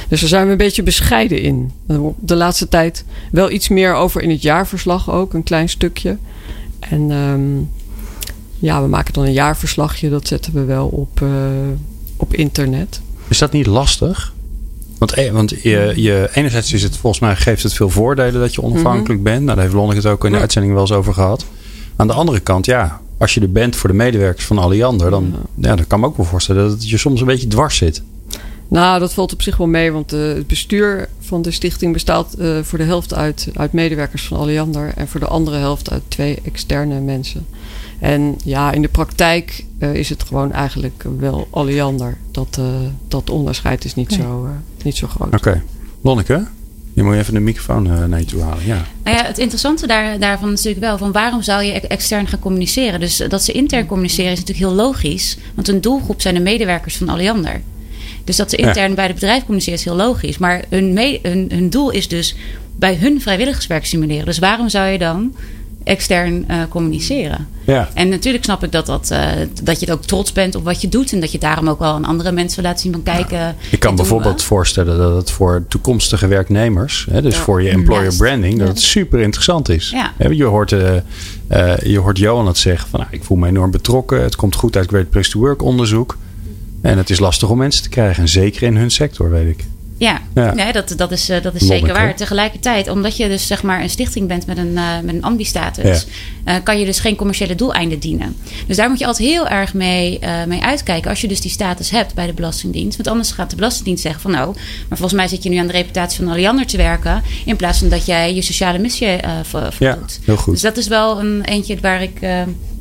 Dus daar zijn we een beetje bescheiden in. De laatste tijd wel iets meer over in het jaarverslag ook, een klein stukje. En ehm, ja, we maken dan een jaarverslagje, dat zetten we wel op, eh, op internet. Is dat niet lastig? Want, eh, want je, je, enerzijds is het volgens mij geeft het veel voordelen dat je onafhankelijk bent. Nou, daar heeft Lonneke het ook in de Ja. uitzending wel eens over gehad. Aan de andere kant, ja, als je er bent voor de medewerkers van Alliander, dan, ja. dan kan ik me ook wel voorstellen dat het je soms een beetje dwars zit. Nou, dat valt op zich wel mee, want eh, het bestuur van de stichting bestaat eh, voor de helft uit, uit medewerkers van Alliander en voor de andere helft uit twee externe mensen. En ja, in de praktijk eh, is het gewoon eigenlijk wel Alliander. Dat, eh, dat onderscheid is niet, Nee. zo, eh, niet zo groot. Oké. Lonneke, je moet even de microfoon eh, naar je toe halen. Ja. Nou ja, het interessante daar, daarvan is natuurlijk wel van waarom zou je ex- extern gaan communiceren? Dus dat ze intern communiceren is natuurlijk heel logisch. Want hun doelgroep zijn de medewerkers van Alliander. Dus dat ze intern bij het bedrijf communiceren is heel logisch. Maar hun, me- hun, hun doel is dus bij hun vrijwilligerswerk stimuleren. Dus waarom zou je dan extern eh, communiceren? ja. En natuurlijk snap ik dat, dat, eh, dat je het ook trots bent op wat je doet. En dat je daarom ook wel aan andere mensen laat zien van kijken. Ik kan bijvoorbeeld we. voorstellen dat het voor toekomstige werknemers, hè, dus Ja. voor je employer Juist. branding, dat het super interessant is. Je, hoort, eh, eh, je hoort Johan het zeggen van nou, ik voel me enorm betrokken. Het komt goed uit Great Place to Work onderzoek. En het is lastig om mensen te krijgen. En zeker in hun sector, weet ik. Ja, Ja. Nee, dat, dat is, eh, dat is zeker waar. Tegelijkertijd, omdat je dus zeg maar een stichting bent met een, eh met een ambi-status, eh, kan je dus geen commerciële doeleinden dienen. Dus daar moet je altijd heel erg mee, mee uitkijken als je dus die status hebt bij de Belastingdienst. Want anders gaat de Belastingdienst zeggen van nou, maar volgens mij zit je nu aan de reputatie van Alliander te werken, in plaats van dat jij je sociale missie eh vo- Ja, voldoet. heel goed. Dus dat is wel een eentje waar ik,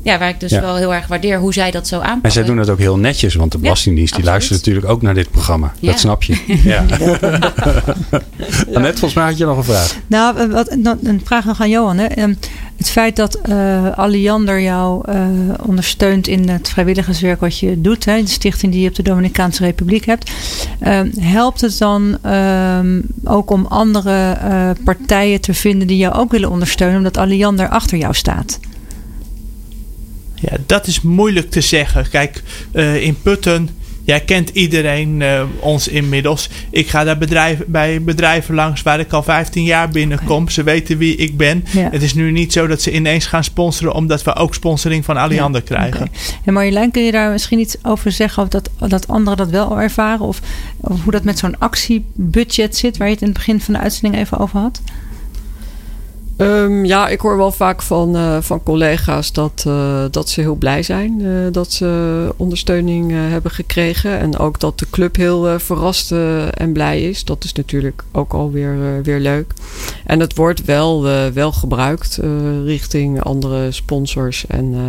ja, waar ik dus Ja. wel heel erg waardeer hoe zij dat zo aanpakken. En zij doen het ook heel netjes, want de Belastingdienst die luistert natuurlijk ook naar dit programma. Ja. Dat snap je. Ja. Annette, volgens mij had je nog een vraag. Nou, eh, wat, een vraag nog aan Johan. Hè. Ehm, Het feit dat eh Alliander jou eh, ondersteunt in het vrijwilligerswerk wat je doet, hè, de stichting die je op de Dominicaanse Republiek hebt, ehm, helpt het dan ehm, ook om andere eh, partijen te vinden die jou ook willen ondersteunen, omdat Alliander achter jou staat? Ja, dat is moeilijk te zeggen. Kijk, eh, in Putten, jij kent iedereen eh, ons inmiddels. Ik ga daar bedrijf, bij bedrijven langs waar ik al 15 jaar binnenkom. Ze weten wie ik ben. Ja. Het is nu niet zo dat ze ineens gaan sponsoren omdat we ook sponsoring van Alliander krijgen. En Marjolein, kun je daar misschien iets over zeggen? Of dat, dat anderen dat wel ervaren? Of, of hoe dat met zo'n actiebudget zit, waar je het in het begin van de uitzending even over had? Ehm, ja, ik hoor wel vaak van, eh, van collega's dat, eh, dat ze heel blij zijn eh, dat ze ondersteuning eh, hebben gekregen. En ook dat de club heel verrast en blij is. Dat is natuurlijk ook alweer weer, weer leuk. En het wordt wel, wel gebruikt eh, richting andere sponsors. En eh,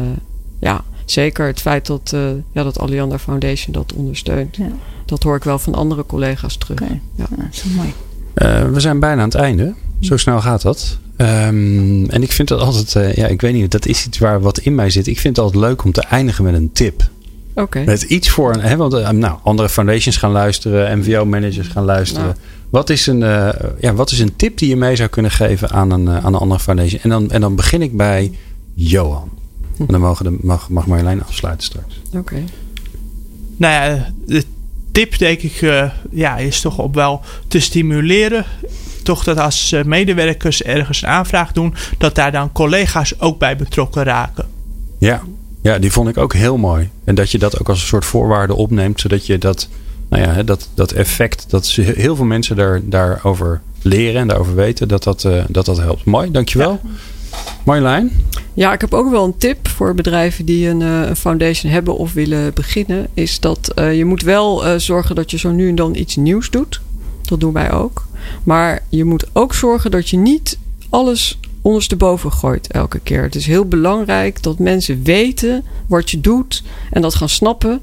ja, zeker het feit dat, eh ja, dat Alliander Foundation dat ondersteunt. Ja. Dat hoor ik wel van andere collega's terug. Ja. ja, dat is mooi. Eh, we zijn bijna aan het einde. Zo snel gaat dat. Ehm, en ik vind dat altijd, eh, ja, ik weet niet, dat is iets waar wat in mij zit. Ik vind het altijd leuk om te eindigen met een tip. Oké. Met iets voor een, hè, want eh, nou, andere foundations gaan luisteren, MVO-managers gaan luisteren. Wat, is een, eh, ja, wat is een tip die je mee zou kunnen geven aan een, aan een andere foundation? En dan, en dan begin ik bij Johan. En dan mogen de, mag, mag Marjolein afsluiten straks. Oké. Nou ja, de tip denk ik ja, is toch op wel te stimuleren. Toch dat als eh, medewerkers ergens een aanvraag doen, dat daar dan collega's ook bij betrokken raken. Ja, Ja, die vond ik ook heel mooi. En dat je dat ook als een soort voorwaarde opneemt, zodat je dat, nou ja, dat, dat effect, dat heel veel mensen daar, daarover leren en daarover weten, dat dat, eh, dat, dat helpt. Mooi, dankjewel. Marjolein? Ja, ik heb ook wel een tip voor bedrijven die een, eh, een foundation hebben of willen beginnen. Is dat eh, je moet wel eh, zorgen dat je zo nu en dan iets nieuws doet. Dat doen wij ook. Maar je moet ook zorgen dat je niet alles ondersteboven gooit elke keer. Het is heel belangrijk dat mensen weten wat je doet en dat gaan snappen.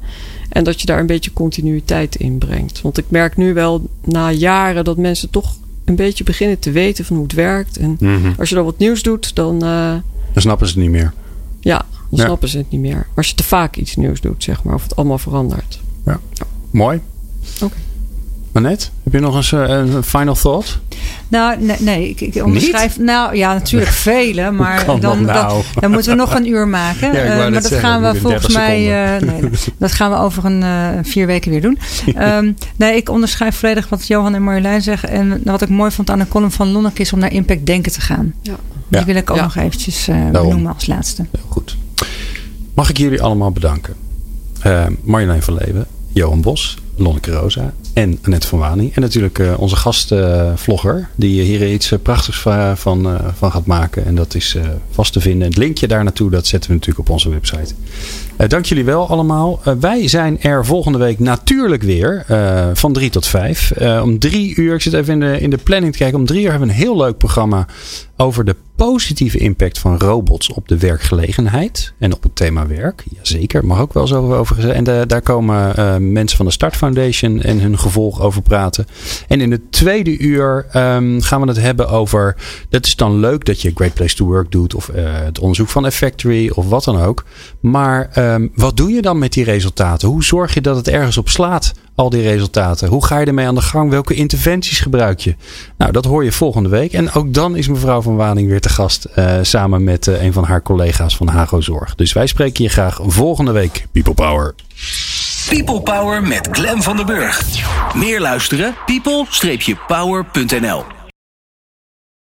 En dat je daar een beetje continuïteit in brengt. Want ik merk nu wel na jaren dat mensen toch een beetje beginnen te weten van hoe het werkt. En als je dan wat nieuws doet, dan, eh, Dan snappen ze het niet meer. ja, dan Ja. snappen ze het niet meer. Als je te vaak iets nieuws doet, zeg maar, of het allemaal verandert. Mooi. Oké. Manette, heb je nog eens eh, een final thought? Nou, nee, nee ik, ik onderschrijf. Nou ja, natuurlijk vele, maar kan dan, dat nou? dan, dan moeten we nog een uur maken. Ja, ik wou Eh, maar dat zeggen, gaan we volgens 30 mij. eh, nee, nee, dat gaan we over een eh, vier weken weer doen. Ehm, nee, ik onderschrijf volledig wat Johan en Marjolein zeggen. En wat ik mooi vond aan de column van Lonneke is om naar impact denken te gaan. Ja. Die Ja. wil ik ook Ja. nog eventjes eh, benoemen als laatste. Heel goed. Mag ik jullie allemaal bedanken? Eh Marjolein van Leeuwen, Johan Bos, Lonneke Rosa en Annette van Wani. En natuurlijk eh, onze gastvlogger, die hier iets eh, prachtigs va- van, eh, van gaat maken. En dat is vast te vinden. Het linkje daar naartoe, dat zetten we natuurlijk op onze website. Eh, dank jullie wel allemaal. Eh, wij zijn er volgende week natuurlijk weer eh, van drie tot vijf. Om drie uur, ik zit even in de, in de planning te kijken. Om drie uur hebben we een heel leuk programma over de positieve impact van robots op de werkgelegenheid. En op het thema werk. Jazeker, mag ook wel zo over gezegd. En daar komen mensen van de Start Foundation en hun gevolg over praten. En in het tweede uur ehm, gaan we het hebben over. Dat is dan leuk dat je Great Place to Work doet. Of het onderzoek van Effectory of wat dan ook. Maar ehm, wat doe je dan met die resultaten? Hoe zorg je dat het ergens op slaat? Al die resultaten. Hoe ga je ermee aan de gang? Welke interventies gebruik je? Nou, dat hoor je volgende week. En ook dan is mevrouw van Waning weer te gast. eh, samen met eh, een van haar collega's van Hago Zorg. Dus wij spreken je graag volgende week. People Power. People Power met Glen van der Burg. Meer luisteren? people-power.nl